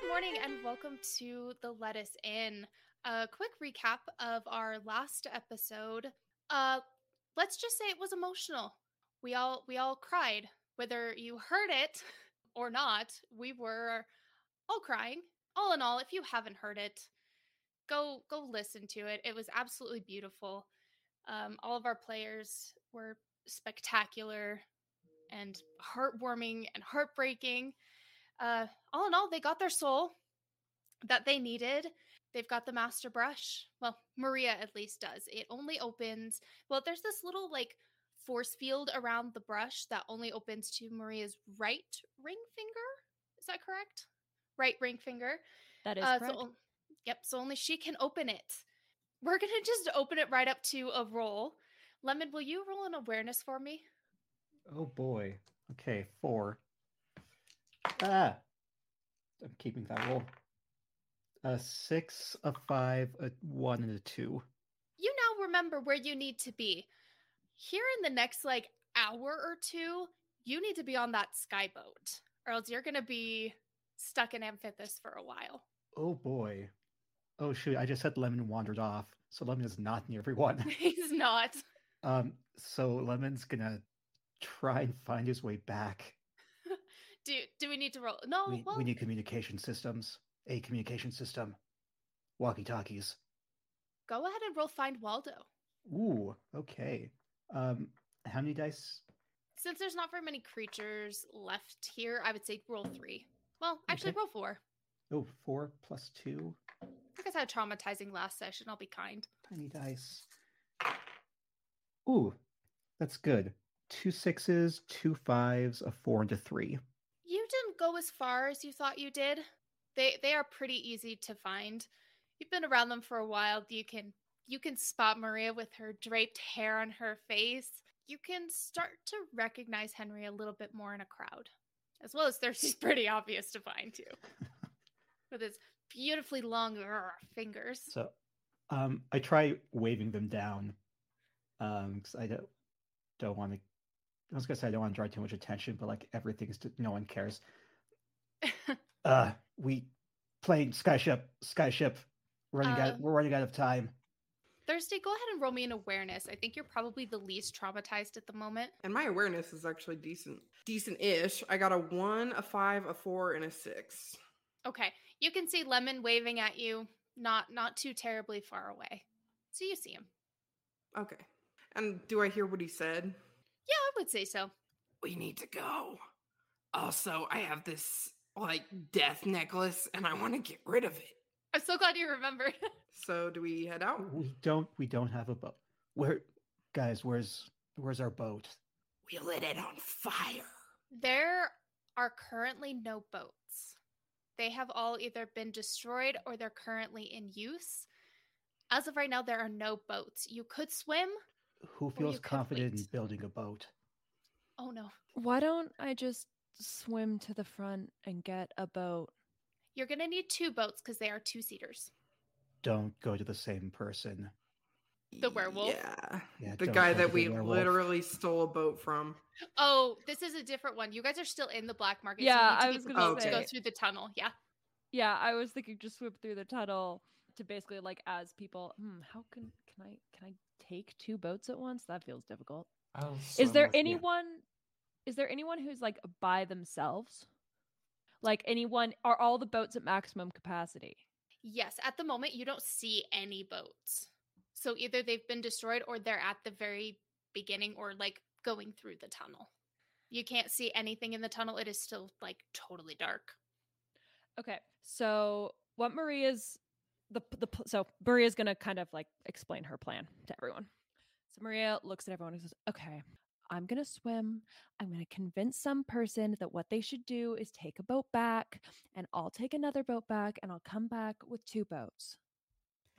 Good morning and welcome to the Let Us In. A quick recap of our last episode. Uh let's just say it was emotional. We all we all cried. Whether you heard it or not, we were all crying. All in all, if you haven't heard it, go go listen to it. It was absolutely beautiful. Um, all of our players were spectacular and heartwarming and heartbreaking. Uh, all in all, they got their soul that they needed. They've got the master brush. Well, Marija at least does. It only opens, well, there's this little like force field around the brush that only opens to Marija's right ring finger. Is that correct? Right ring finger. That is Uh, correct. so, yep, so only she can open it. We're going to just open it right up to a roll. Lemon, will you roll an awareness for me? Oh boy. Okay, four. Ah, I'm keeping that roll. A six, a five, a one, and a two. you now remember where you need to be. Here in the next like hour or two, you need to be on that skyboat, or else you're gonna be stuck in Amphithis for a while. Oh boy. Oh shoot! I just said Lemon wandered off, so Lemon is not near everyone. He's not. um, so Lemon's gonna try and find his way back. Do do we need to roll? No. we, well, we need communication systems. A communication system. Walkie talkies. go ahead and roll find Waldo. Ooh, okay. Um, how many dice? Since there's not very many creatures left here, I would say roll three. Well, actually, Okay. roll four. Oh, four plus two. I guess I had traumatizing last session. I'll be kind. Tiny dice. Ooh, that's good. Two sixes, two fives, a four, and a three. You didn't go as far as you thought you did. They they are pretty easy to find. You've been around them for a while. You can you can spot Marija with her draped hair on her face. You can start to recognize Henry a little bit more in a crowd. As well as Thirsty's pretty obvious to find too. with his beautifully long fingers. So, um, I try waving them down, um, because I don't don't want to. I was gonna say I don't want to draw too much attention, but like everything's to, no one cares. Uh, we playing skyship, skyship. Running Uh, out. We're running out of time. Thirsty, go ahead and roll me an awareness. I think you're probably the least traumatized at the moment. And my awareness is actually decent, decent-ish. I got a one, a five, a four, and a six. Okay, you can see Lemon waving at you, not not too terribly far away. So you see him. Okay. And do I hear what he said? Yeah, I would say so. We need to go. Also, I have this like death necklace, and I want to get rid of it. I'm so glad you remembered. So, do we head out? We don't. We don't have a boat. Where, guys? Where's where's our boat? We lit it on fire. there are currently no boats. They have all either been destroyed or they're currently in use. As of right now, there are no boats. You could swim. Who feels could confident in building a boat? Oh no. Why don't I just swim to the front and get a boat? You're going to need two boats because they are two seaters. Don't go to the same person. The werewolf? Yeah. Yeah, the guy that the we werewolf. literally stole a boat from. Oh, this is a different one. You guys are still in the black market. Yeah, so I was gonna to go through the tunnel. Yeah. Yeah, I was thinking just swim through the tunnel to basically like as people. Hmm, how can can I can I take two boats at once? That feels difficult. I'll Is swim there with you. anyone? Is there anyone who's like by themselves? Like anyone? Are all the boats at maximum capacity? Yes, at the moment you don't see any boats. So either they've been destroyed or they're at the very beginning or like going through the tunnel. You can't see anything in the tunnel. It is still like totally dark. Okay, so what Marija's the the so Marija's gonna kind of like explain her plan to everyone. So Marija looks at everyone and says, "Okay, I'm gonna swim. I'm gonna convince some person that what they should do is take a boat back, and I'll take another boat back, and I'll come back with two boats.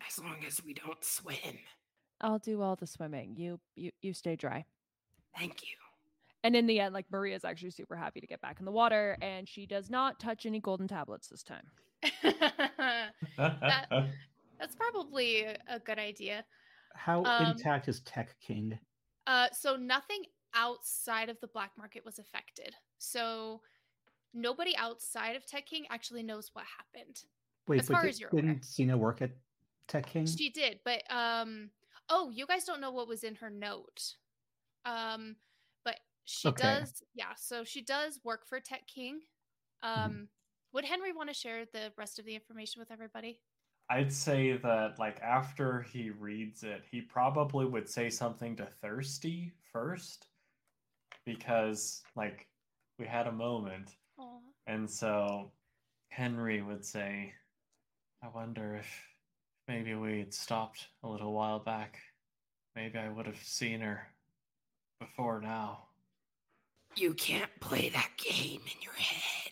As long as we don't swim. I'll do all the swimming. You you you stay dry." Thank you. And in the end, like Marija's actually super happy to get back in the water, and she does not touch any golden tablets this time. That's probably a- a good idea. How Um, intact is TechKing? Uh, so nothing outside of the black market was affected. So nobody outside of TechKing actually knows what happened. Wait, As but far di- as you're aware. didn't Xena work at TechKing? She did, but um oh, you guys don't know what was in her note. Um but she Okay. does yeah, so she does work for TechKing. Mm-hmm. Would Henry want to share the rest of the information with everybody? I'd say that like after he reads it, he probably would say something to Thirsty first because like we had a moment Oh. and so Henry would say, I wonder if maybe we had stopped a little while back. Maybe I would have seen her before now. You can't play that game in your head.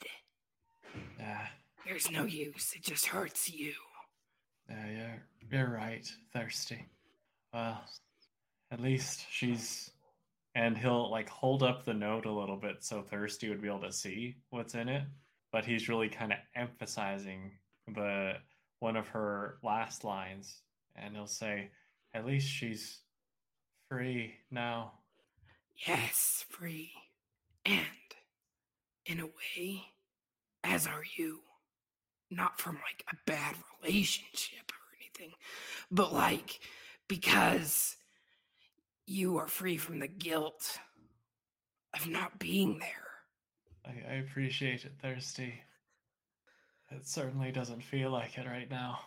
Yeah, There's no use. It just hurts you. yeah, you're, you're right, Thirsty. Well, at least she's. And he'll like hold up the note a little bit so Thirsty would be able to see what's in it. But he's really kind of emphasizing the one of her last lines. And he'll say, At least she's free now. Yes, free. And, in a way, as are you. Not from like a bad relationship or anything, but like because you are free from the guilt of not being there. I, I appreciate it, Thirsty. It certainly doesn't feel like it right now.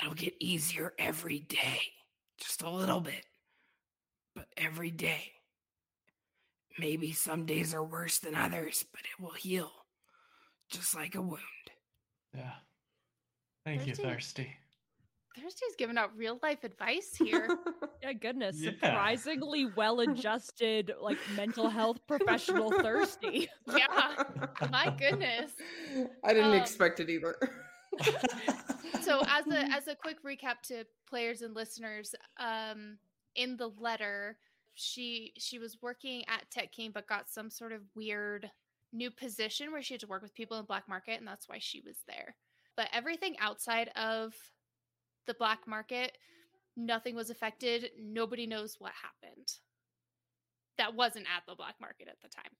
It'll get easier every day, just a little bit, but every day. Maybe some days are worse than others, but it will heal, just like a wound. Yeah. Thank you, Thirsty. Thirsty. Thirsty's giving out real life advice here. Yeah, goodness. Yeah. Surprisingly well adjusted, like mental health professional thirsty. yeah. My goodness. I didn't Um, expect it either. so as a as a quick recap to players and listeners um in the letter she she was working at tech king but got some sort of weird new position where she had to work with people in black market and that's why she was there. But everything outside of the black market nothing was affected. Nobody knows what happened. That wasn't at the black market at the time.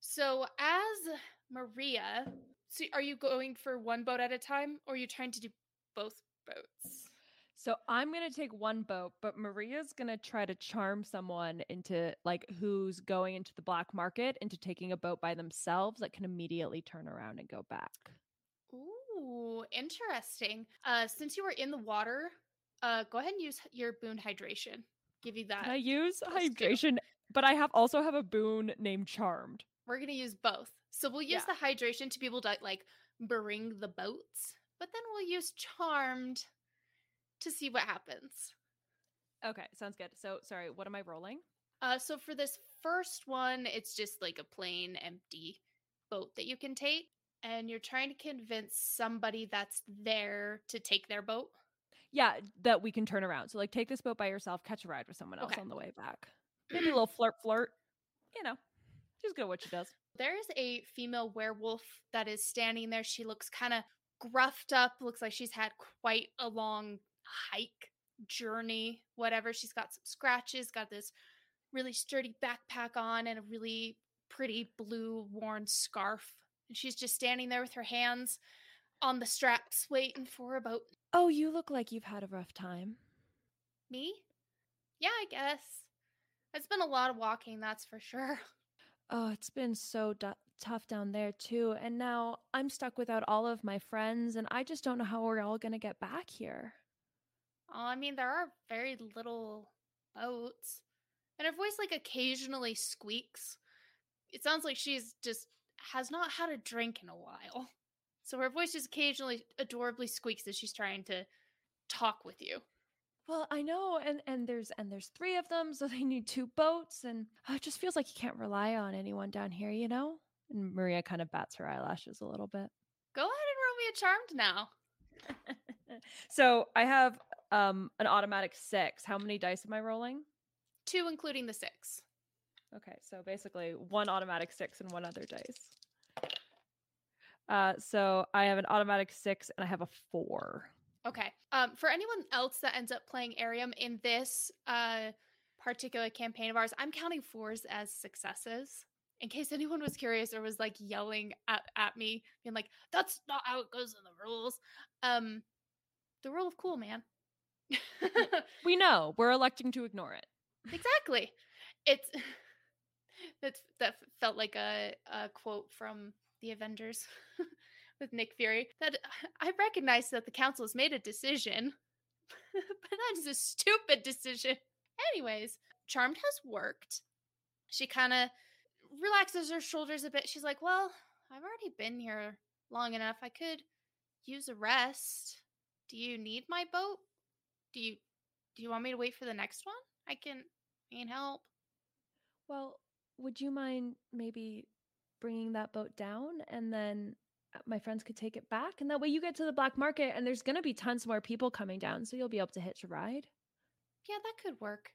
So as marija so are you going for one boat at a time or are you trying to do both boats? So I'm gonna take one boat, but Marija's gonna try to charm someone into like who's going into the black market into taking a boat by themselves that can immediately turn around and go back. Ooh, interesting. Uh since you were in the water, uh go ahead and use your boon hydration. Give you that. Can I use two. hydration? But I have also have a boon named Charmed. We're gonna use both. So we'll use the hydration to be able to like bring the boats, but then we'll use charmed to see what happens. Okay, sounds good. So sorry, what am I rolling? Uh, so for this first one, it's just like a plain empty boat that you can take, and you're trying to convince somebody that's there to take their boat. Yeah, that we can turn around. So like take this boat by yourself, catch a ride with someone else Okay. on the way back. Maybe a little flirt flirt. You know. She's good at what she does. There is a female werewolf that is standing there. She looks kind of gruffed up, looks like she's had quite a long hike, journey, whatever. She's got some scratches, got this really sturdy backpack on, and a really pretty blue worn scarf. And she's just standing there with her hands on the straps, waiting for a boat. Oh, you look like you've had a rough time. Me? Yeah, I guess. It's been a lot of walking, that's for sure. Oh, it's been so du- tough down there too. And now I'm stuck without all of my friends, and I just don't know how we're all going to get back here. Oh, I mean, there are very little boats. And her voice, like, occasionally squeaks. It sounds like she's just has not had a drink in a while. So her voice just occasionally adorably squeaks as she's trying to talk with you. Well, I know, and and there's and there's three of them, so they need two boats, and uh, it just feels like you can't rely on anyone down here, you know. And Marija kind of bats her eyelashes a little bit. Go ahead and roll me a charmed now. so I have um an automatic six. How many dice am I rolling? Two, including the six. Okay, so basically one automatic six and one other dice. Uh, so I have an automatic six and I have a four. Okay. Um, for anyone else that ends up playing Arium in this uh particular campaign of ours, I'm counting fours as successes. in case anyone was curious or was like yelling at, at me, being like, that's not how it goes in the rules. Um, the rule of cool, man. We know. We're electing to ignore it. exactly. It's that's that felt like a, a quote from the Avengers with Nick Fury. That I recognize that the council has made a decision, but that is a stupid decision. Anyways, Charmed has worked. She kind of relaxes her shoulders a bit. She's like, "Well, I've already been here long enough. I could use a rest. Do you need my boat? Do you do you want me to wait for the next one? I can I can help." Well, would you mind maybe bringing that boat down and then uh, my friends could take it back? And that way you get to the black market and there's going to be tons more people coming down. So you'll be able to hitch a ride. Yeah, that could work.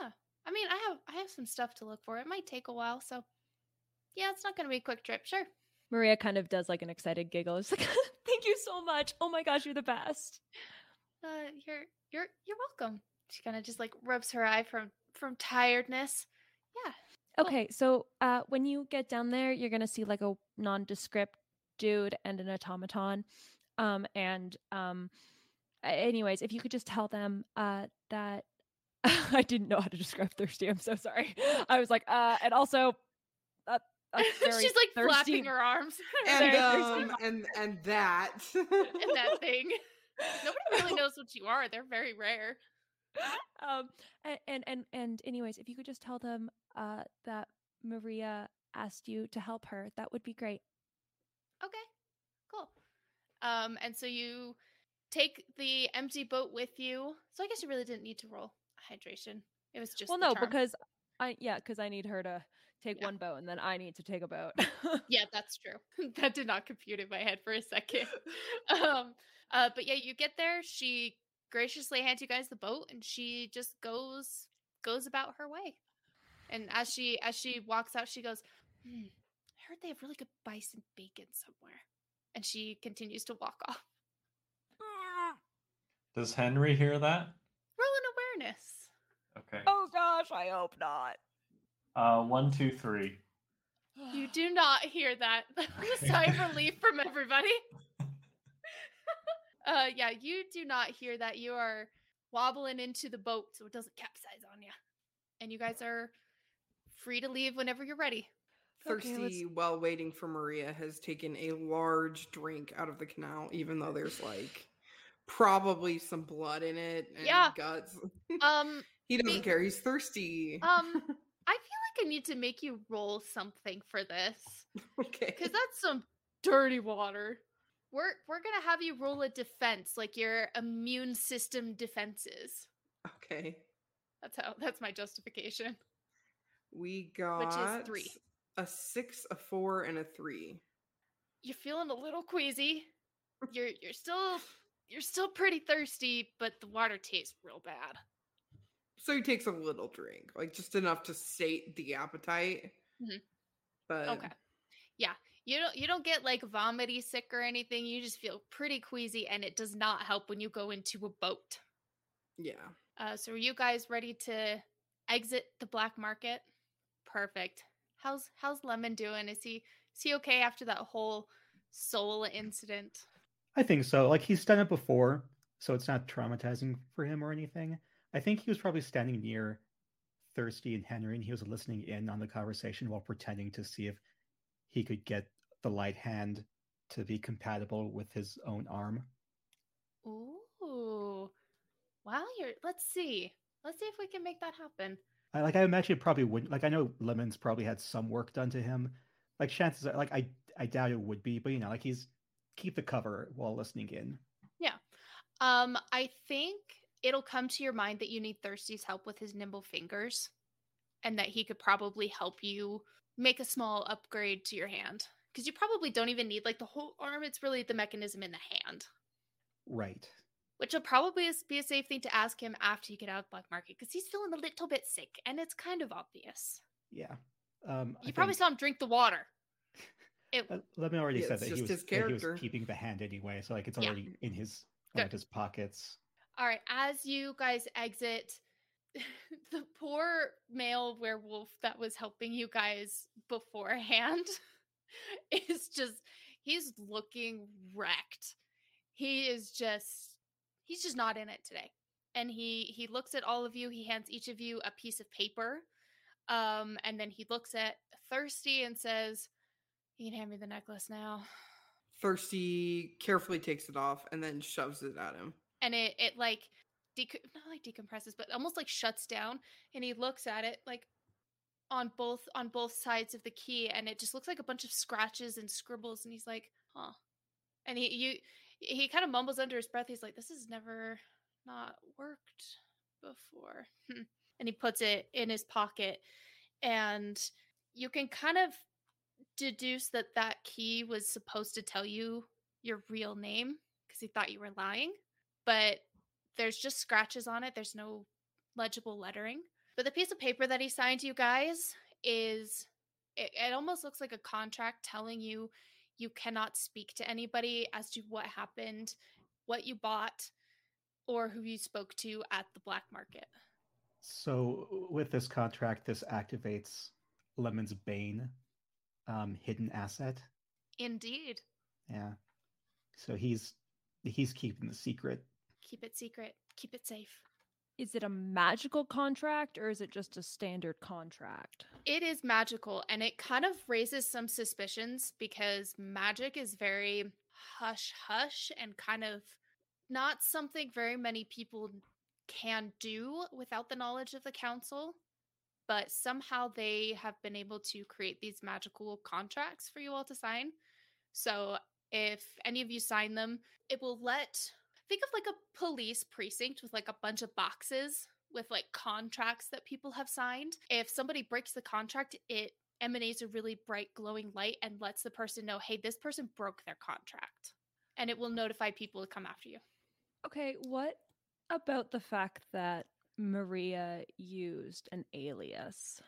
Yeah. I mean, I have I have some stuff to look for. It might take a while, so yeah, it's not going to be a quick trip. Sure. Marija kind of does like an excited giggle. It's like, thank you so much. Oh my gosh, you're the best. Uh, you're you're you're welcome. She kind of just like rubs her eye from from tiredness. Yeah. Cool. Okay, so uh, when you get down there, you're gonna see like a nondescript dude and an automaton. Um, and um, anyways, if you could just tell them uh, that I didn't know how to describe thirsty. I'm so sorry. I was like, uh, and also, uh, very She's like thirsty- flapping her arms and um and and that and that thing. Nobody really knows what you are. They're very rare. um and and and anyways if you could just tell them uh that marija asked you to help her that would be great Okay, cool. Um, and so you take the empty boat with you. So I guess you really didn't need to roll hydration. It was just well no charm. because i yeah because i need her to take Yeah. one boat and then i need to take a boat yeah, that's true. that did not compute in my head for a second. um, uh, but yeah, you get there. She graciously hands you guys the boat, and she just goes goes about her way. And as she as she walks out, she goes, hmm, "I heard they have really good bison bacon somewhere." And she continues to walk off. Does Henry hear that? Roll an awareness. Okay. oh gosh i hope not Uh, one, two, three. You do not hear that. a sigh of relief from everybody. Uh, yeah, you do not hear that. You are wobbling into the boat so it doesn't capsize on you. And you guys are free to leave whenever you're ready. Okay, Thirsty, while waiting for Marija, has taken a large drink out of the canal, even though there's like probably some blood in it and Yeah. guts. Um, He doesn't Me- care. He's thirsty. um, I feel like I need to make you roll something for this okay. because that's some dirty water. We're we're gonna have you roll a defense, like your immune system defenses. Okay. That's how. That's my justification. We got which is three. a six, a four, and a three. you're feeling a little queasy. You're you're still you're still pretty thirsty, but the water tastes real bad. So he takes a little drink, like just enough to sate the appetite. Mhm. But Okay. Yeah. You don't you don't get like vomity sick or anything. You just feel pretty queasy and it does not help when you go into a boat. yeah. Uh so are you guys ready to exit the black market? Perfect. How's how's Lemon doing? Is he is he okay after that whole soul incident? I think so. Like he's done it before, so it's not traumatizing for him or anything. I think he was probably standing near Thirsty and Henry, and he was listening in on the conversation while pretending to see if he could get the light hand to be compatible with his own arm. Ooh. Wow, you're let's see. Let's see if we can make that happen. I like I imagine it probably wouldn't like I know Lemon's probably had some work done to him. Like chances are like I I doubt it would be, but you know, like he's keep the cover while listening in. Yeah. Um, I think it'll come to your mind that you need Thirsty's help with his nimble fingers, and that he could probably help you make a small upgrade to your hand. Because you probably don't even need like the whole arm; it's really the mechanism in the hand, Right. which will probably be a safe thing to ask him after you get out of the black market, because he's feeling a little bit sick, and it's kind of obvious. Yeah. Um I You probably think- saw him drink the water. It Uh, Lemon already Yeah, said that he just was, his that he was keeping the hand anyway, so like it's Yeah. already in his one of his pockets. All right, as you guys exit, the poor male werewolf that was helping you guys beforehand is just he's looking wrecked. He is just he's just not in it today. And he he looks at all of you, he hands each of you a piece of paper. Um and then he looks at Thirsty and says, "You can hand me the necklace now." Thirsty carefully takes it off and then shoves it at him. And it it like dec- not like decompresses, but almost like shuts down and he looks at it like on both on both sides of the key and it just looks like a bunch of scratches and scribbles and he's like, "Huh." And he you he kind of mumbles under his breath. He's like, "This has never not worked before." And he puts it in his pocket and you can kind of deduce that that key was supposed to tell you your real name because he thought you were lying but there's just scratches on it there's no legible lettering but the piece of paper that he signed you guys is it, it almost looks like a contract telling you you cannot speak to anybody as to what happened what you bought or who you spoke to at the black market So with this contract, this activates Lemon's Bane um, hidden asset. indeed Yeah. So he's he's keeping the secret. keep it secret keep it safe Is it a magical contract or is it just a standard contract? It is magical and it kind of raises some suspicions because magic is very hush hush and kind of not something very many people can do without the knowledge of the council. But somehow they have been able to create these magical contracts for you all to sign. So if any of you sign them, it will let think of like a police precinct with like a bunch of boxes with like contracts that people have signed. If somebody breaks the contract, it emanates a really bright glowing light and lets the person know, hey, this person broke their contract. And it will notify people to come after you. Okay, what about the fact that Marija used an alias?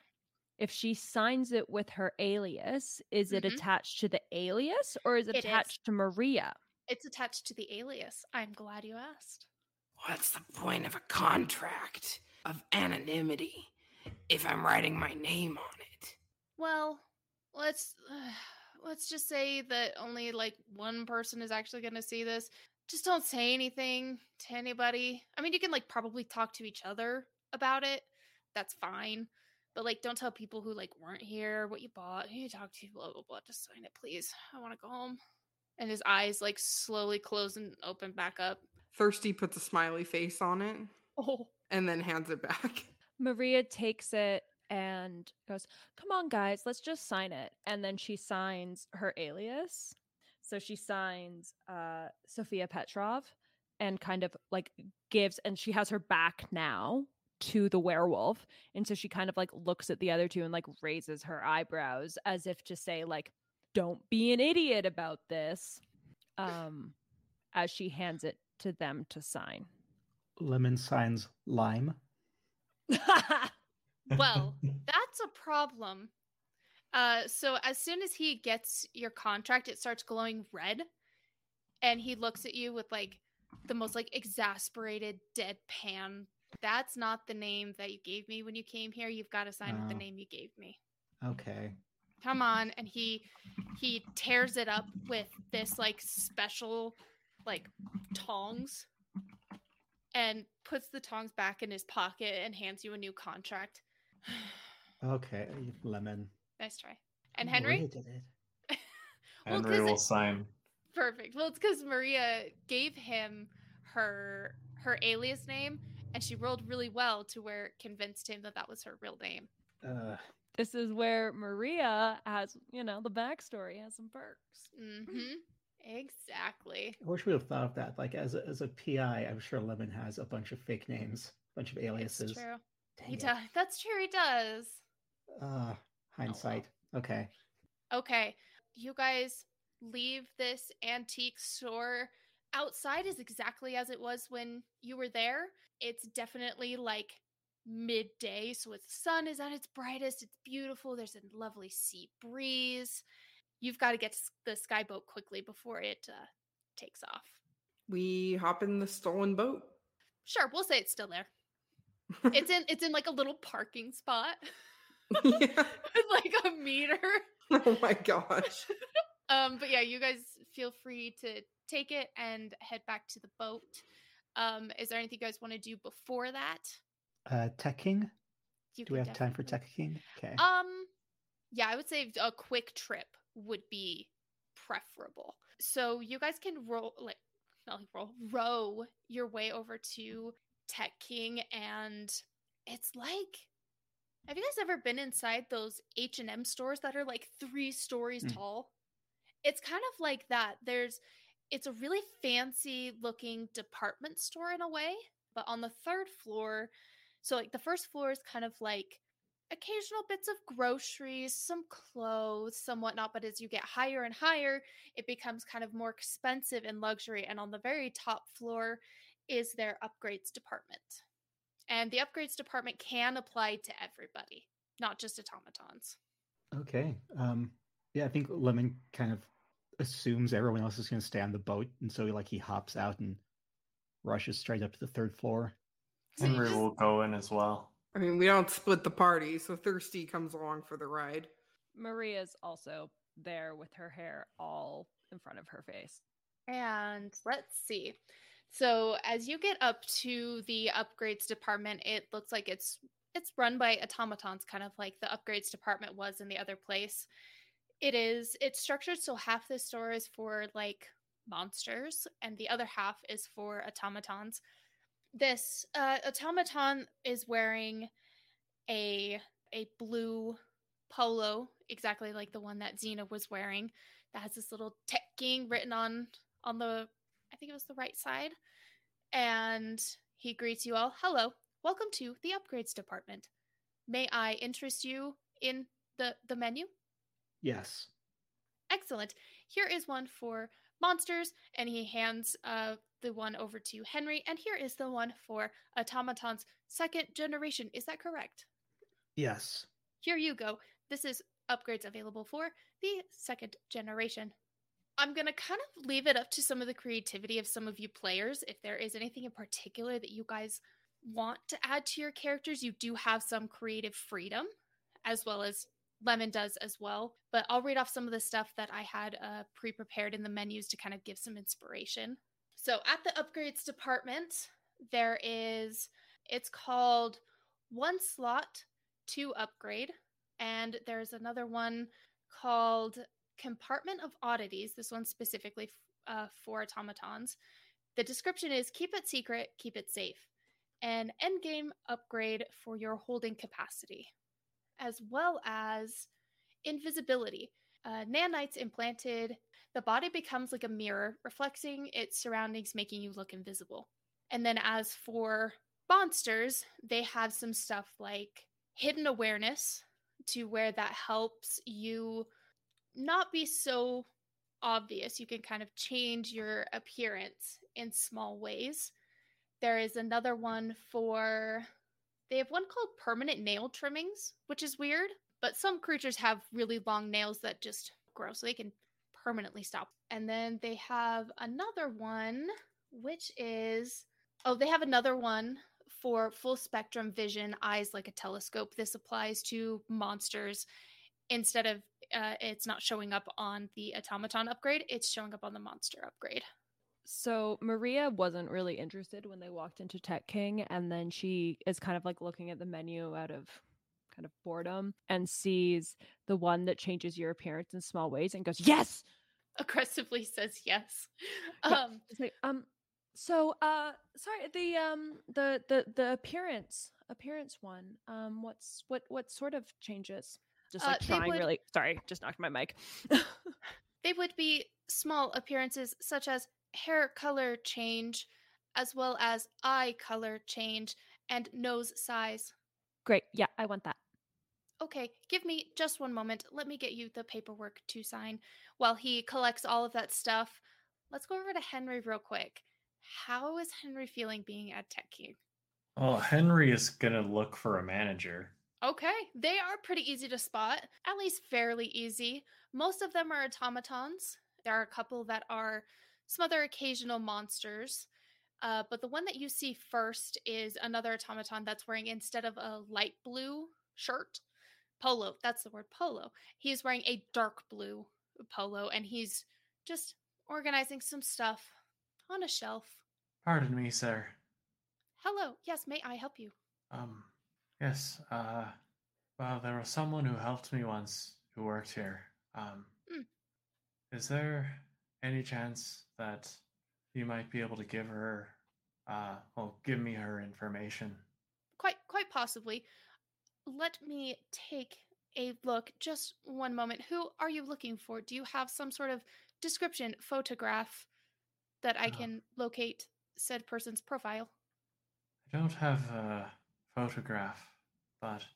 If she signs it with her alias, is it Mhm. attached to the alias or is it It is. attached to Marija? It's attached to the alias. I'm glad you asked. What's the point of a contract of anonymity if I'm writing my name on it? Well, let's uh, let's just say that only like one person is actually going to see this. Just don't say anything to anybody. I mean, you can like probably talk to each other about it. That's fine. But like don't tell people who like weren't here what you bought, who you talked to, blah blah blah. Just sign it, please. I want to go home. And his eyes like slowly close and open back up. Thirsty puts a smiley face on it Oh, and then hands it back. Marija takes it and goes, Come on, guys, let's just sign it. And then she signs her alias. So she signs uh, Sophia Petrov and kind of like gives, and she has her back now to the werewolf. And so she kind of like looks at the other two and like raises her eyebrows as if to say, like, don't be an idiot about this. Um, as she hands it to them to sign. Lemon signs lime. Well, that's a problem. Uh, so as soon as he gets your contract, it starts glowing red, and he looks at you with like the most like exasperated deadpan. That's not the name that you gave me when you came here. You've got to sign with the Oh. name you gave me. Okay. Come on, and he he tears it up with this like special like tongs and puts the tongs back in his pocket and hands you a new contract. Okay. Lemon. Nice try. And Henry? Marija did it. Well, Henry 'cause will it- sign. Perfect. Well, it's because Marija gave him her her alias name, and she rolled really well to where it convinced him that that was her real name. Uh, this is where Marija has, you know, the backstory has some perks. Mm-hmm. Exactly. I wish we would have thought of that. Like as a, as a PI, I'm sure Lemon has a bunch of fake names, a bunch of aliases. It's true. Dang He does. That's true. He does. Uh, hindsight. Okay. Okay, you guys leave this antique store. Outside is exactly as it was when you were there. It's definitely like midday, so the sun is at its brightest. It's beautiful. There's a lovely sea breeze. You've got to get to the skyboat quickly before it uh, takes off. We hop in the stolen boat. Sure, we'll say it's still there. It's in it's in like a little parking spot. yeah. with like a meter. Oh my gosh. Um, but yeah, you guys feel free to take it and head back to the boat. Um, is there anything you guys want to do before that? Uh, TechKing. You Do we have time for definitely- TechKing? Okay. Um, yeah, I would say a quick trip would be preferable. So you guys can roll like not like roll row your way over to TechKing, and it's like. Have you guys ever been inside those H and M stores that are like three stories Mm. tall? It's kind of like that. There's, it's a really fancy looking department store in a way, but on the third floor, so like the first floor is kind of like occasional bits of groceries, some clothes, some whatnot. But as you get higher and higher, it becomes kind of more expensive and luxury. And on the very top floor is their upgrades department. And the upgrades department can apply to everybody, not just automatons. Okay. Um. Yeah, I think Lemon kind of assumes everyone else is going to stay on the boat, and so he, like he hops out and rushes straight up to the third floor. So you Henry just- will go in as well. I mean, we don't split the party, so Thirsty comes along for the ride. Marija's also there with her hair all in front of her face. And let's see. So as you get up to the upgrades department, it looks like it's it's run by automatons, kind of like the upgrades department was in the other place. It is it's structured so half the store is for like monsters and the other half is for automatons. This uh, automaton is wearing a a blue polo, exactly like the one that Xena was wearing that has this little tech king written on on the I think it was the right side. And he greets you all. Hello. Welcome to the upgrades department. May I interest you in the the menu? Yes. Excellent. Here is one for monsters and he hands uh the one over to Henry and here is the one for automatons second generation. Is that correct? Yes. Here you go. This is upgrades available for the second generation. I'm going to kind of leave it up to some of the creativity of some of you players. If there is anything in particular that you guys want to add to your characters, you do have some creative freedom, as well as Lemon does as well. But I'll read off some of the stuff that I had uh, pre prepared in the menus to kind of give some inspiration. So at the upgrades department, there is, it's called one slot to upgrade. And there's another one called Compartment of Oddities. This one specifically uh, for automatons. The description is keep it secret, keep it safe. An endgame upgrade for your holding capacity, as well as invisibility. Uh, nanites implanted, the body becomes like a mirror, reflecting its surroundings, making you look invisible. And then, as for monsters, they have some stuff like hidden awareness to where that helps you not be so obvious. You can kind of change your appearance in small ways. There is another one for they have one called permanent nail trimmings, which is weird, but some creatures have really long nails that just grow so they can permanently stop. And then they have another one which is oh, they have another one for full spectrum vision, eyes like a telescope. This applies to monsters instead of uh, it's not showing up on the automaton upgrade, it's showing up on the monster upgrade. So Marija wasn't really interested when they walked into TechKing, and then she is kind of like looking at the menu out of kind of boredom and sees the one that changes your appearance in small ways and goes, "Yes!" Aggressively says yes. Um, like, um, so uh, sorry, the um, the the the appearance appearance one, um, what's what what sort of changes? Just Uh, like they trying would- really. Sorry, just knocked my mic. they would be small appearances such as hair color change, as well as eye color change and nose size. Great, yeah, I want that. Okay, give me just one moment. Let me get you the paperwork to sign. While he collects all of that stuff, let's go over to Henry real quick. How is Henry feeling being at TechKing? Well, Henry is gonna look for a manager. Okay, they are pretty easy to spot, at least fairly easy. Most of them are automatons. There are a couple that are some other occasional monsters, Uh, but the one that you see first is another automaton that's wearing instead of a light blue shirt, polo. That's the word polo. He's wearing a dark blue polo, and he's just organizing some stuff on a shelf. Pardon me, sir. Hello. Yes, may I help you? Um, yes, uh, well, there was someone who helped me once who worked here. Um, Hmm. is there any chance that you might be able to give her, uh, well, give me her information? Quite, quite possibly. Let me take a look. Just one moment. Who are you looking for? Do you have some sort of description, photograph that I Uh, can locate said person's profile? I don't have a photograph, but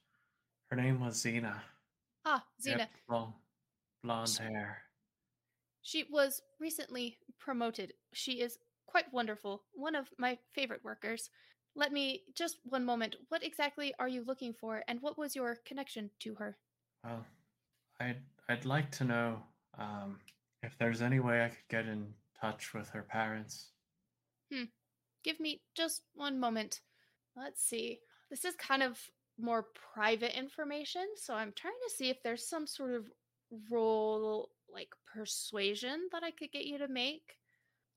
her name was Xena. Ah, She Xena. long, blonde Sh- hair. She was recently promoted. She is quite wonderful. One of my favorite workers. Let me just one moment. What exactly are you looking for, and what was your connection to her? Well, I'd I'd like to know um, if there's any way I could get in touch with her parents. Hmm. Give me just one moment. Let's see. This is kind of more private information, so I'm trying to see if there's some sort of role like persuasion that I could get you to make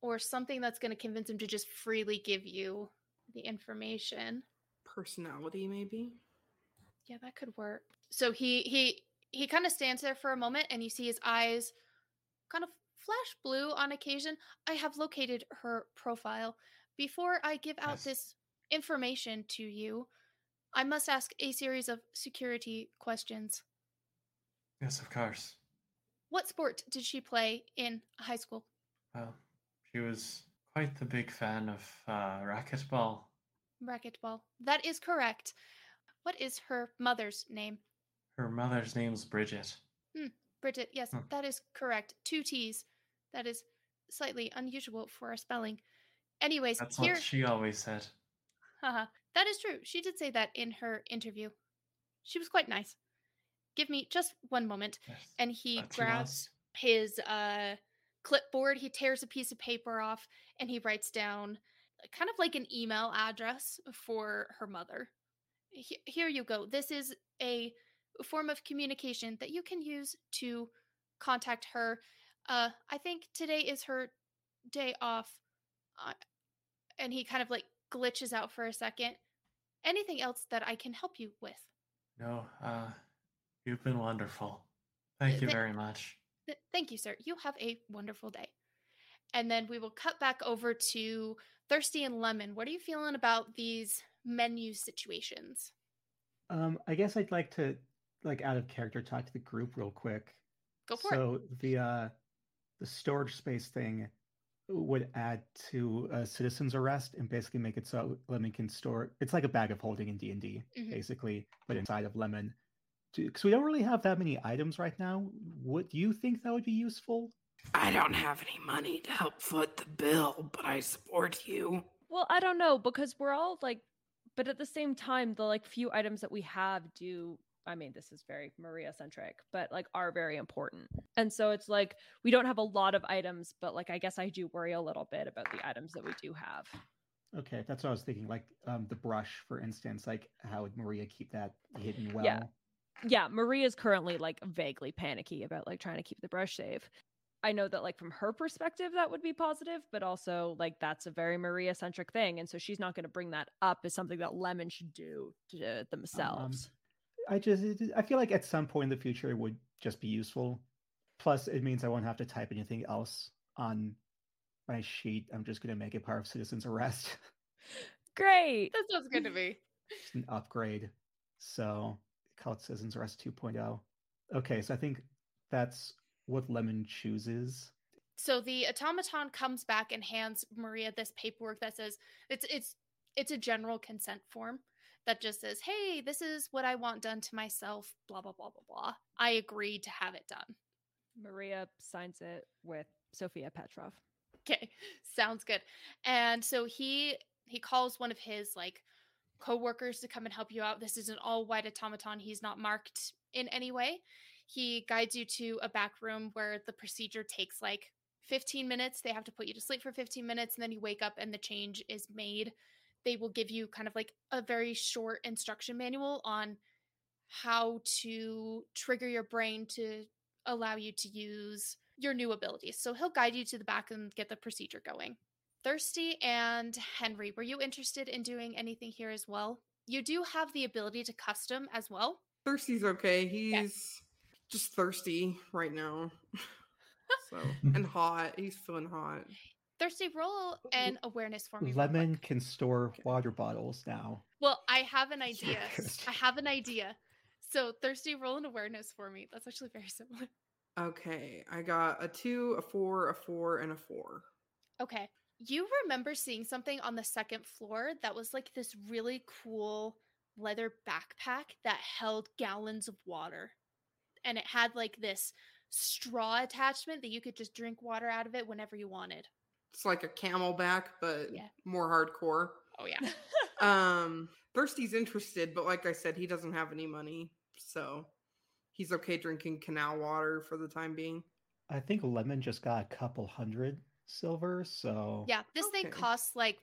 or something that's going to convince him to just freely give you the information. Personality, maybe. Yeah, that could work. So he he he kind of stands there for a moment and you see his eyes kind of flash blue on occasion. I have located her profile. Before I give out Yes. this information to you, I must ask a series of security questions. Yes, of course. What sport did she play in high school? Well, she was quite the big fan of uh, racquetball. Racquetball. That is correct. What is her mother's name? Her mother's name's Bridget. Bridget, yes, Hmm. that is correct. Two T's. That is slightly unusual for a spelling. Anyways, That's here what she always said. haha, that is true. She did say that in her interview. She was quite nice. Give me just one moment. Yes, And he grabs his uh clipboard, he tears a piece of paper off, and he writes down kind of like an email address for her mother. He- Here you go. This is a form of communication that you can use to contact her. Uh, I think today is her day off. Uh, and he kind of like glitches out for a second. Anything else that I can help you with? No, uh, you've been wonderful. Thank you very much. Th- Thank you, sir. You have a wonderful day. And then we will cut back over to Thirsty and Lemon. What are you feeling about these menu situations? Um, I guess I'd like to, like, out of character, talk to the group real quick. Go for it. so the uh, the storage space thing would add to a citizen's arrest and basically make it so Lemon can store. It's like a bag of holding in D and D, Mhm. basically, but inside of Lemon. Because we don't really have that many items right now. Would you think that would be useful? I don't have any money to help foot the bill, but I support you. Well, I don't know because we're all like, but at the same time, the like few items that we have do. I mean, this is very Marija centric, but like are very important. And so it's like we don't have a lot of items, but like I guess I do worry a little bit about the items that we do have. Okay, that's what I was thinking. Like um, the brush, for instance. Like how would Marija keep that hidden well? Yeah. Yeah, Marija's currently like vaguely panicky about like trying to keep the brush safe. I know that like from her perspective that would be positive, but also like that's a very Marija centric thing, and so she's not going to bring that up as something that Lemon should do to uh, um, themselves. I just, I feel like at some point in the future it would just be useful. Plus, it means I won't have to type anything else on my sheet. I'm just going to make it part of citizen's arrest. Great. That sounds good to me. It's an upgrade. So call it citizen's arrest 2.0. Okay, so I think that's what Lemon chooses. So the automaton comes back and hands Marija this paperwork that says it's it's it's a general consent form that just says, "Hey, this is what I want done to myself." Blah blah blah blah blah. I agree to have it done. Marija signs it with Sophia Petrov. Okay, sounds good. And so he he calls one of his like co-workers to come and help you out. This is an all-white automaton. He's not marked in any way. He guides you to a back room where the procedure takes like 15 minutes. They have to put you to sleep for 15 minutes and then you wake up and the change is made. They will give you kind of like a very short instruction manual on how to trigger your brain to allow you to use your new abilities. So he'll guide you to the back and get the procedure going. Thirsty and Henry, were you interested in doing anything here as well? You do have the ability to custom as well. Thirsty's okay. He's just thirsty right now. so and hot. He's feeling hot. Thirsty, roll an awareness for me. Lemon can store water bottles now. Well, I have an idea. I have an idea. So Thirsty, roll an awareness for me. That's actually very similar. Okay, I got a two, a four, a four, and a four. Okay. You remember seeing something on the second floor that was like this really cool leather backpack that held gallons of water. And it had like this straw attachment that you could just drink water out of it whenever you wanted. It's like a CamelBak, but Yeah. more hardcore. Oh, yeah. Um, Thirsty's interested, but like I said, he doesn't have any money, so he's okay drinking canal water for the time being. I think Lemon just got a couple hundred silver, so Yeah. This thing costs like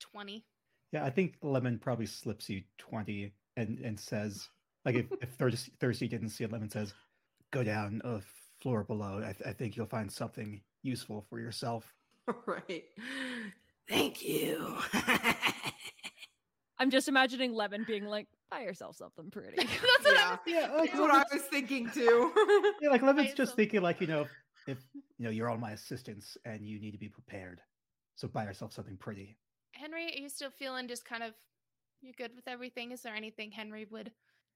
20. Yeah, I think Lemon probably slips you 20 and, and says, like, if, if Thirsty, Thirsty didn't see it, Lemon says, go down a floor below. I, th- I think you'll find something useful for yourself. All right. Thank you. I'm just imagining Lemon being like, buy yourself something pretty. That's what I was Yeah, like, That's what I was thinking too. yeah, like Lemon's just thinking, like, you know, if, you know, you're all my assistants and you need to be prepared. So buy yourself something pretty. Henry, are you still feeling just kind of you're good with everything? Is there anything Henry would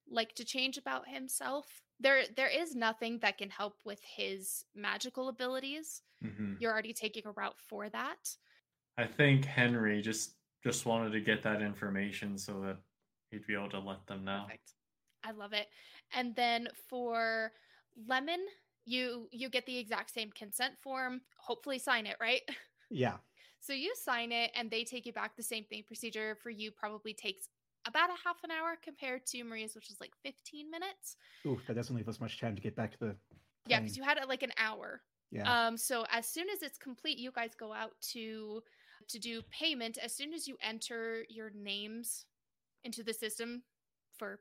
like to change about himself? There there is nothing that can help with his magical abilities. Mhm. You're already taking a route for that. I think Henry just just wanted to get that information so that he'd be able to let them know. Perfect. I love it. And then for Lemon, you you get the exact same consent form. Hopefully sign it, right? Yeah. So you sign it and they take you back the same thing. Procedure for you probably takes about a half an hour compared to Marija's, which was like 15 minutes. Ooh, that doesn't leave us much time to get back to the. Yeah, because you had it like an hour. Yeah. Um, so as soon as it's complete, you guys go out to to do payment. As soon as you enter your names into the system for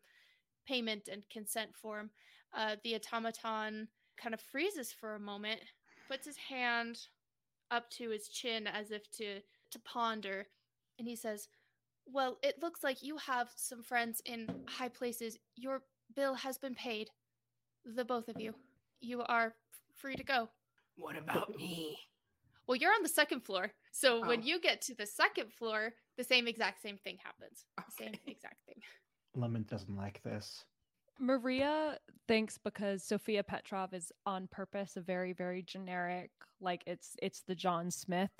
payment and consent form, uh, the automaton kind of freezes for a moment, puts his hand up to his chin as if to to ponder, and he says, "Well, it looks like you have some friends in high places. Your bill has been paid. The both of you. You are free to go." what about me? Well, you're on the second floor. So oh. when Oh. you get to the second floor, the same exact same thing happens. The same exact thing. Lemon doesn't like this. Marija thinks because Sophia Petrov is on purpose a very, very generic, like it's it's the John Smith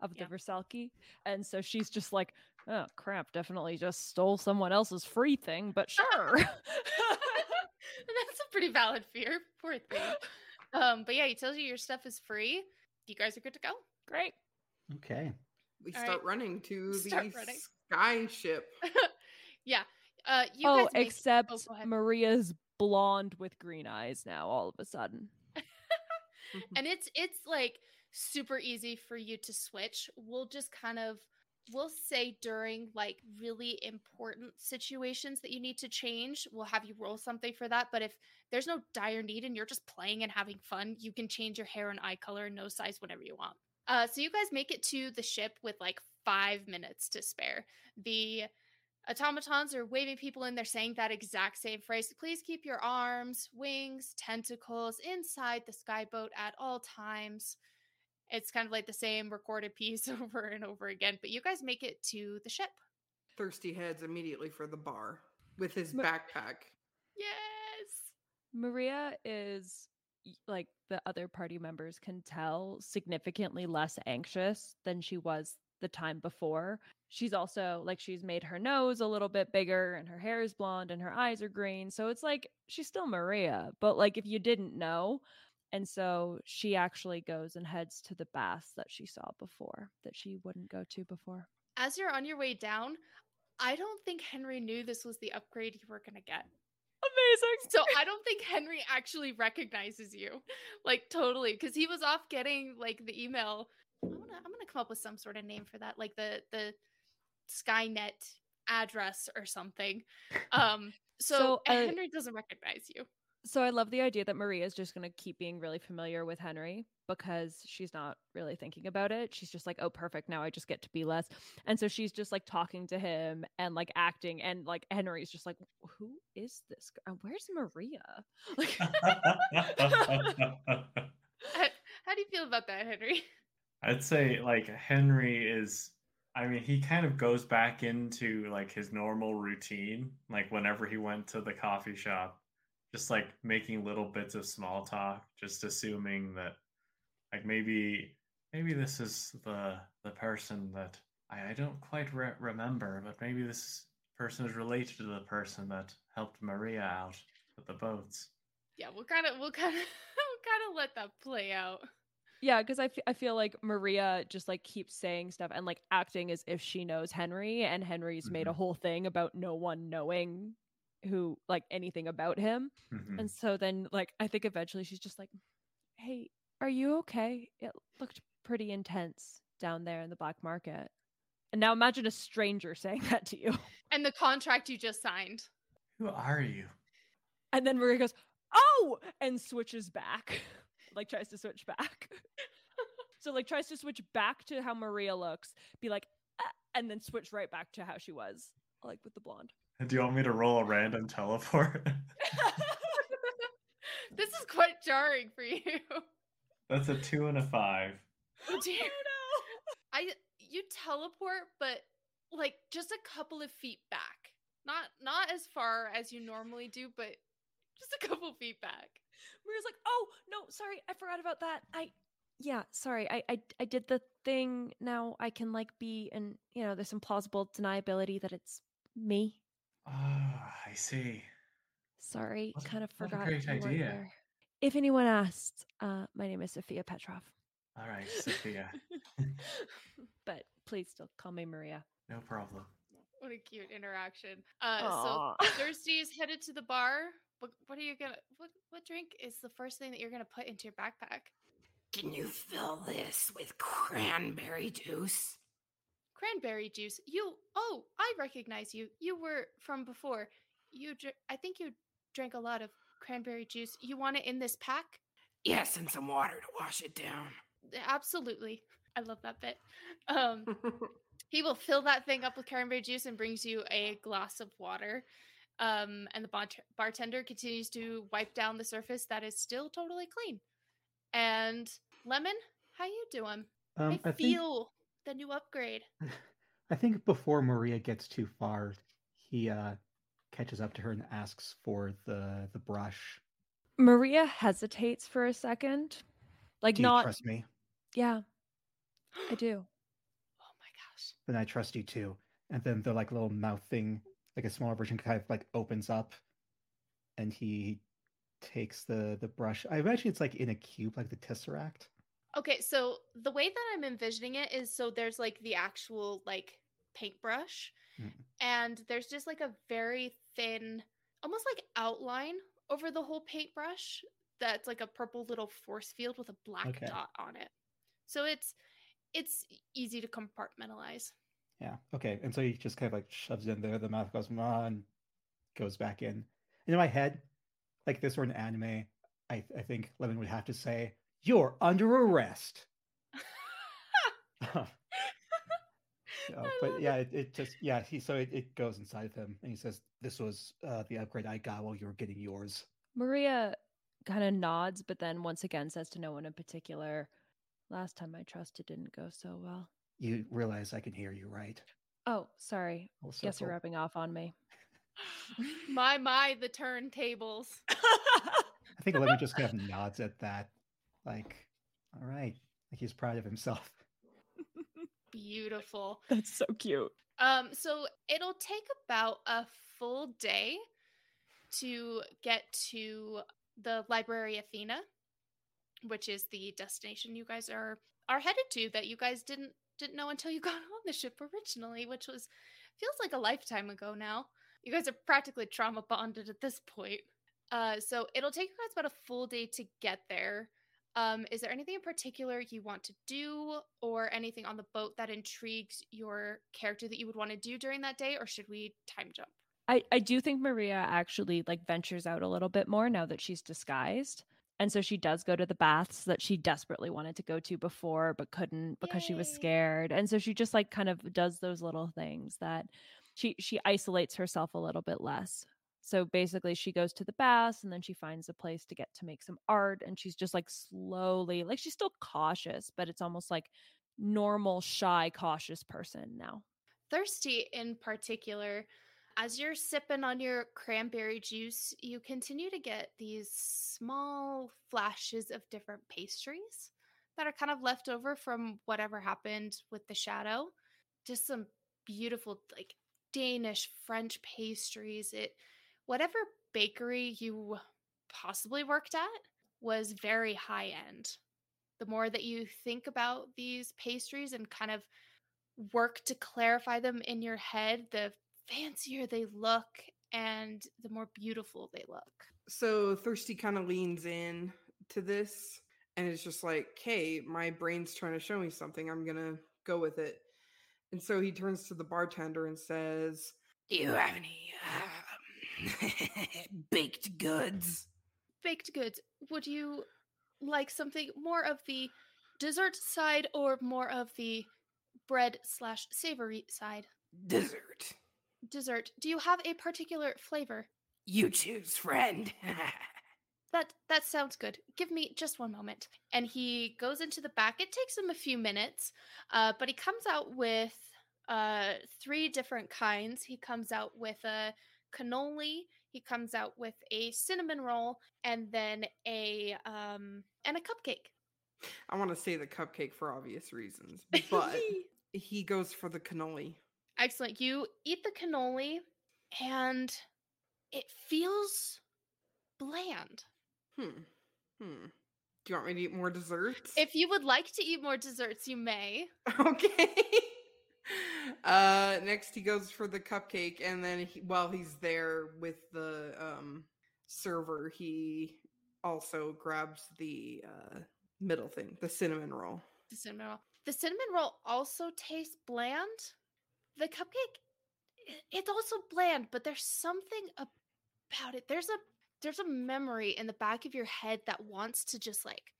of the Yeah. Versalki. And so she's just like, oh crap, definitely just stole someone else's free thing, but sure. That's a pretty valid fear. Poor thing. Um, but yeah, he tells you your stuff is free. You guys are good to go. Great. Okay. we All start right. running to Start the running. sky ship. yeah. Uh, you oh, guys make- except oh. Marija's blonde with green eyes now all of a sudden. and it's it's like super easy for you to switch we'll just kind of we'll say during like really important situations that you need to change we'll have you roll something for that but if there's no dire need and you're just playing and having fun you can change your hair and eye color and nose size whenever you want uh so you guys make it to the ship with like five minutes to spare the automatons are waving people in. They're saying that exact same phrase. Please keep your arms, wings, tentacles inside the skyboat at all times. It's kind of like the same recorded piece over and over again. But you guys make it to the ship. Thirsty heads immediately for the bar with his Ma- backpack. Yes. Marija is like the other party members can tell significantly less anxious than she was the time before. She's also like she's made her nose a little bit bigger and her hair is blonde and her eyes are green. So it's like she's still Marija, but like if you didn't know. And so she actually goes and heads to the baths that she saw before that she wouldn't go to before. As you're on your way down, I don't think Henry knew this was the upgrade you were going to get. Amazing. So I don't think Henry actually recognizes you, like totally, because he was off getting like the email. I'm gonna come up with some sort of name for that, like the the Skynet address or something. Um, so, So, uh, Henry doesn't recognize you. So I love the idea that Marija is just going to keep being really familiar with Henry because she's not really thinking about it. She's just like, "Oh, perfect. Now I just get to be less." And so she's just like talking to him and like acting and like Henry's just like, "Who is this girl? Where's Marija?" Like How, how do you feel about that, Henry? I'd say like Henry is I mean he kind of goes back into like his normal routine like whenever he went to the coffee shop just like making little bits of small talk just assuming that like maybe maybe this is the the person that I, I don't quite re- remember but maybe this person is related to the person that helped Marija out with the boats. Yeah, we'll kind of we'll kind of we'll kind of let that play out. Yeah, because I, f- I feel like Marija just like keeps saying stuff and like acting as if she knows Henry, and Henry's made a Mhm. whole thing about no one knowing who like anything about him. Mhm. And so then like I think eventually she's just like, "Hey, are you okay? It looked pretty intense down there in the black market." And now imagine a stranger saying that to you. And the contract you just signed. Who are you? And then Marija goes, "Oh!" and switches back. like tries to switch back. so like tries to switch back to how Marija looks, be like, "Ah," and then switch right back to how she was, like with the blonde. Do you want me to roll a random teleport? this is quite jarring for you. That's a two and a five. Oh dear. I you teleport, but like just a couple of feet back. Not not as far as you normally do, but just a couple feet back. Marija's like, "Oh no, sorry, I forgot about that. I, yeah, sorry, I, I, I did the thing. Now I can like be, and you know, there's some plausible deniability that it's me. Oh, I see. Sorry, What kind of what a forgot. great idea. there. If anyone asked, uh, my name is Sophia Petrov. All right, Sophia, but please still call me Marija. no problem. What a cute interaction. Uh Aw. so Thirsty is headed to the bar. What what are you gonna what what drink is the first thing that you're gonna put into your backpack? Can you fill this with cranberry juice? Cranberry juice. You oh, I recognize you. You were from before. You dr- I think you drank a lot of cranberry juice. You want it in this pack? Yes, and some water to wash it down. Absolutely. I love that bit. Um, he will fill that thing up with cranberry juice and brings you a glass of water. Um, and the bart- bartender continues to wipe down the surface that is still totally clean. And Lemon, how you doing? Um, I, I think feel the new upgrade. I think before Marija gets too far, he uh catches up to her and asks for the the brush. Marija hesitates for a second, like Do you not. trust me? Yeah, I do. Oh my gosh. Then I trust you too. And then the like little mouth thing, like a smaller version, kind of like opens up, and he takes the the brush. I imagine it's like in a cube, like the tesseract. Okay, so the way that I'm envisioning it is so there's like the actual like paintbrush Mm. and there's just like a very thin almost like outline over the whole paintbrush that's like a purple little force field with a black Okay. dot on it. So it's it's easy to compartmentalize. Yeah. Okay. And so he just kind of like shoves in there. The mouth goes "Ah," and goes back in. And in my head, like this were an anime, I I think Lemon would have to say, "You're under arrest." But yeah, it, it just yeah he so it, it goes inside of him and he says, "This was uh, the upgrade I got while you were getting yours." Marija kind of nods, but then once again says to no one in particular, Last time I trusted didn't go so well. You realize I can hear you, right? Oh, sorry. Yes, you're circle. rubbing off on me. my my the turntables. I think Lemon just kind of nods at that, like, "All right," like he's proud of himself. Beautiful. That's so cute. Um, so it'll take about a full day to get to the Library Athena, which is the destination you guys are are headed to that you guys didn't didn't know until you got on the ship originally, which was feels like a lifetime ago now. You guys are practically trauma bonded at this point. Uh, so it'll take you guys about a full day to get there. Um, is there anything in particular you want to do, or anything on the boat that intrigues your character that you would want to do during that day, or should we time jump? I, I do think Marija actually like ventures out a little bit more now that she's disguised. And so she does go to the baths that she desperately wanted to go to before but couldn't because she was scared. And so she just like kind of does those little things that she she isolates herself a little bit less. So basically she goes to the baths and then she finds a place to get to make some art and she's just like slowly like she's still cautious, but it's almost like normal shy cautious person now. Thirsty in particular, as you're sipping on your cranberry juice, you continue to get these small flashes of different pastries that are kind of left over from whatever happened with the shadow. Just some beautiful, like Danish, French pastries. It, whatever bakery you possibly worked at was very high end. The more that you think about these pastries and kind of work to clarify them in your head, the fancier they look and the more beautiful they look. So Thirsty kind of leans in to this and it's just like, hey, my brain's trying to show me something. I'm going to go with it. And so he turns to the bartender and says, Do you have any um, baked goods? Baked goods, would you like something more of the dessert side or more of the bread slash savory side? Dessert. Dessert. Do you have a particular flavor? You choose, friend. That that sounds good. Give me just one moment. And he goes into the back. It takes him a few minutes, uh, but he comes out with uh, three different kinds. He comes out with a cannoli. He comes out with a cinnamon roll, and then a um, and a cupcake. I want to say the cupcake for obvious reasons, but he goes for the cannoli. Excellent. You eat the cannoli, and it feels bland. Hmm. Hmm. Do you want me to eat more desserts? If you would like to eat more desserts, you may. okay. uh next he goes for the cupcake and then he, while he's there with the um server he also grabs the uh middle thing the cinnamon roll The cinnamon roll. The cinnamon roll also tastes bland. The cupcake it's also bland, but there's something about it. There's a there's a memory in the back of your head that wants to just like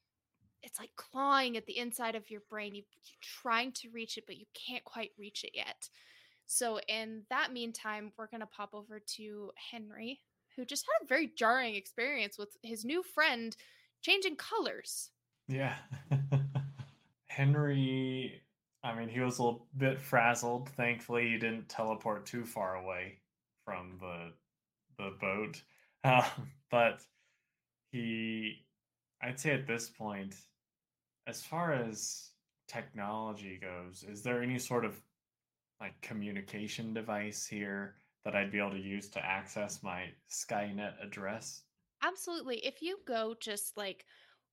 it's like clawing at the inside of your brain. You, you're trying to reach it, but you can't quite reach it yet. So in that meantime, we're gonna pop over to Henry, who just had a very jarring experience with his new friend changing colors. Yeah. Henry, I mean, he was a little bit frazzled. Thankfully, he didn't teleport too far away from the the boat. Um, but he, I'd say at this point, as far as technology goes, is there any sort of like communication device here that I'd be able to use to access my Skynet address? Absolutely. If you go just like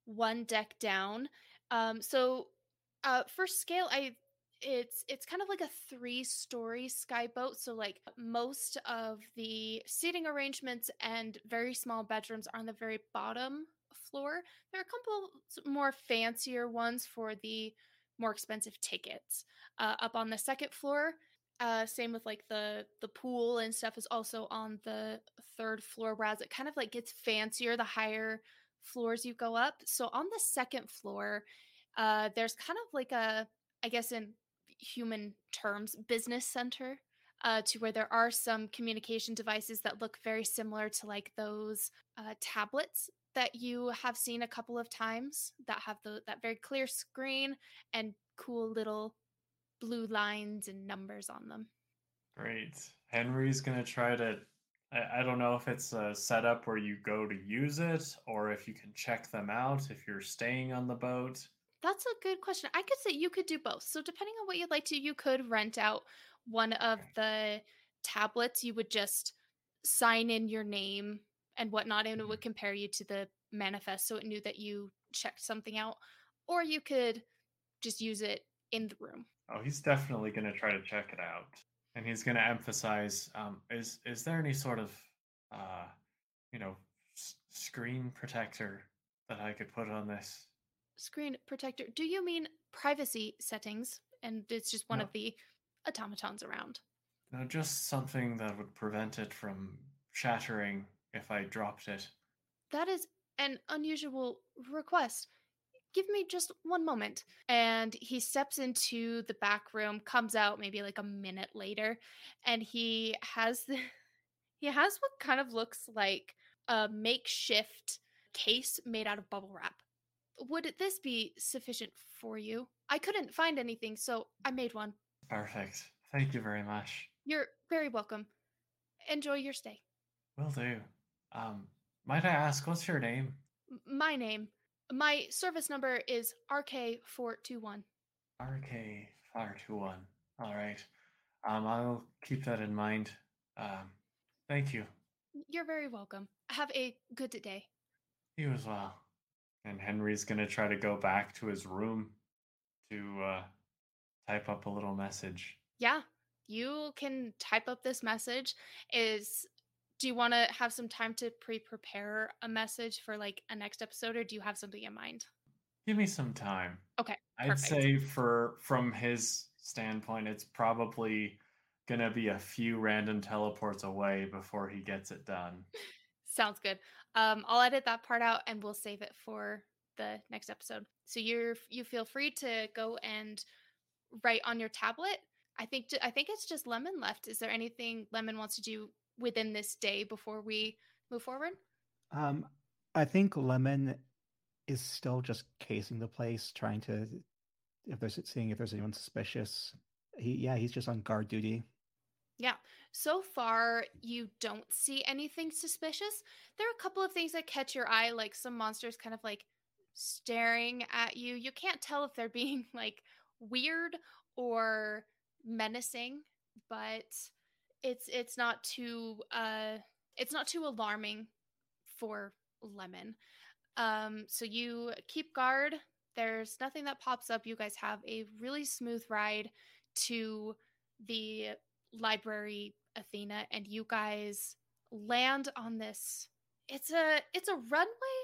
one deck down, um, so uh, for scale, I it's it's kind of like a three story skyboat. So like most of the seating arrangements and very small bedrooms are on the very bottom floor. There are a couple more fancier ones for the more expensive tickets. Uh, up on the second floor, uh, same with like the the pool and stuff is also on the third floor. Whereas it kind of like gets fancier the higher floors you go up. So on the second floor, uh, there's kind of like a, I guess in human terms, business center. Uh, to where there are some communication devices that look very similar to like those uh, tablets that you have seen a couple of times that have the that very clear screen and cool little blue lines and numbers on them. Great. Henry's gonna try to. I, I don't know if it's a setup where you go to use it or if you can check them out if you're staying on the boat. That's a good question. I could say you could do both. So depending on what you'd like to, you could rent out one of the tablets. You would just sign in your name and whatnot, and it would compare you to the manifest, so it knew that you checked something out. Or you could just use it in the room. Oh, he's definitely gonna try to check it out. and he's going to emphasize um, is is there any sort of uh, you know s- screen protector that I could put on this? Screen protector. Do you mean privacy settings? And it's just one No. of the automatons around. No, just something that would prevent it from shattering if I dropped it. That is an unusual request. Give me just one moment. And he steps into the back room, comes out maybe like a minute later, and he has the, he has what kind of looks like a makeshift case made out of bubble wrap. Would this be sufficient for you? I couldn't find anything, so I made one. Perfect. Thank you very much. You're very welcome. Enjoy your stay. Will do. Um, might I ask what's your name? M- My name, my service number is RK421. RK421. All right. Um, I'll keep that in mind. Um, thank you. You're very welcome. Have a good day. You as well. And Henry's gonna try to go back to his room to uh, type up a little message. Yeah, you can type up this message. Is do you want to have some time to pre-prepare a message for like a next episode, or do you have something in mind? Give me some time. Okay, perfect. I'd say for from his standpoint, it's probably gonna be a few random teleports away before he gets it done. Sounds good. Um, I'll edit that part out and we'll save it for the next episode. So you're you feel free to go and write on your tablet. I think I think it's just Lemon left. Is there anything Lemon wants to do within this day before we move forward? Um, I think Lemon is still just casing the place, trying to if there's seeing if there's anyone suspicious. He yeah, he's just on guard duty. Yeah. So far, you don't see anything suspicious. There are a couple of things that catch your eye, like some monsters kind of like staring at you. You can't tell if they're being like weird or menacing, but it's it's not too uh it's not too alarming for Lemon. Um so you keep guard. There's nothing that pops up. You guys have a really smooth ride to the library Athena and you guys land on this it's a it's a runway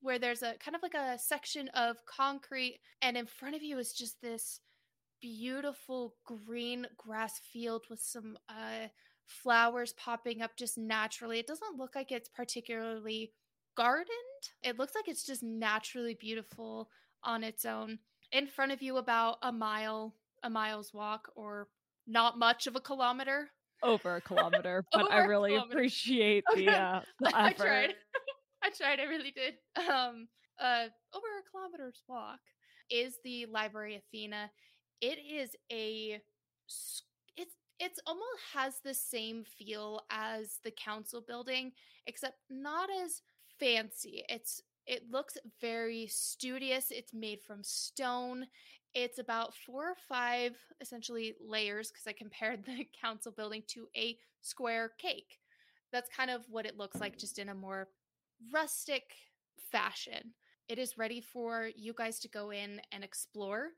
where there's a kind of like a section of concrete and in front of you is just this beautiful green grass field with some uh flowers popping up just naturally. It doesn't look like it's particularly gardened. It looks like it's just naturally beautiful on its own. In front of you about a mile a mile's walk or not much of a kilometer. Over a kilometer, but I really kilometer. appreciate the, uh, the I tried. I tried. I really did. Um, uh, over a kilometer's walk is the Library Athena. It is a It's it's almost has the same feel as the council building, except not as fancy. It's it looks very studious. It's made from stone. It's about four or five essentially layers because I compared the council building to a square cake. That's kind of what it looks like, just in a more rustic fashion. It is ready for you guys to go in and explore.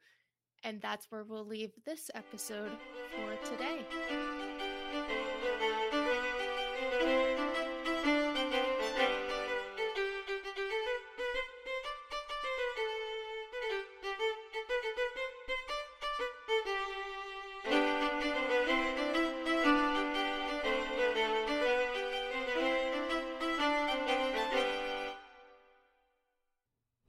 And that's where we'll leave this episode for today.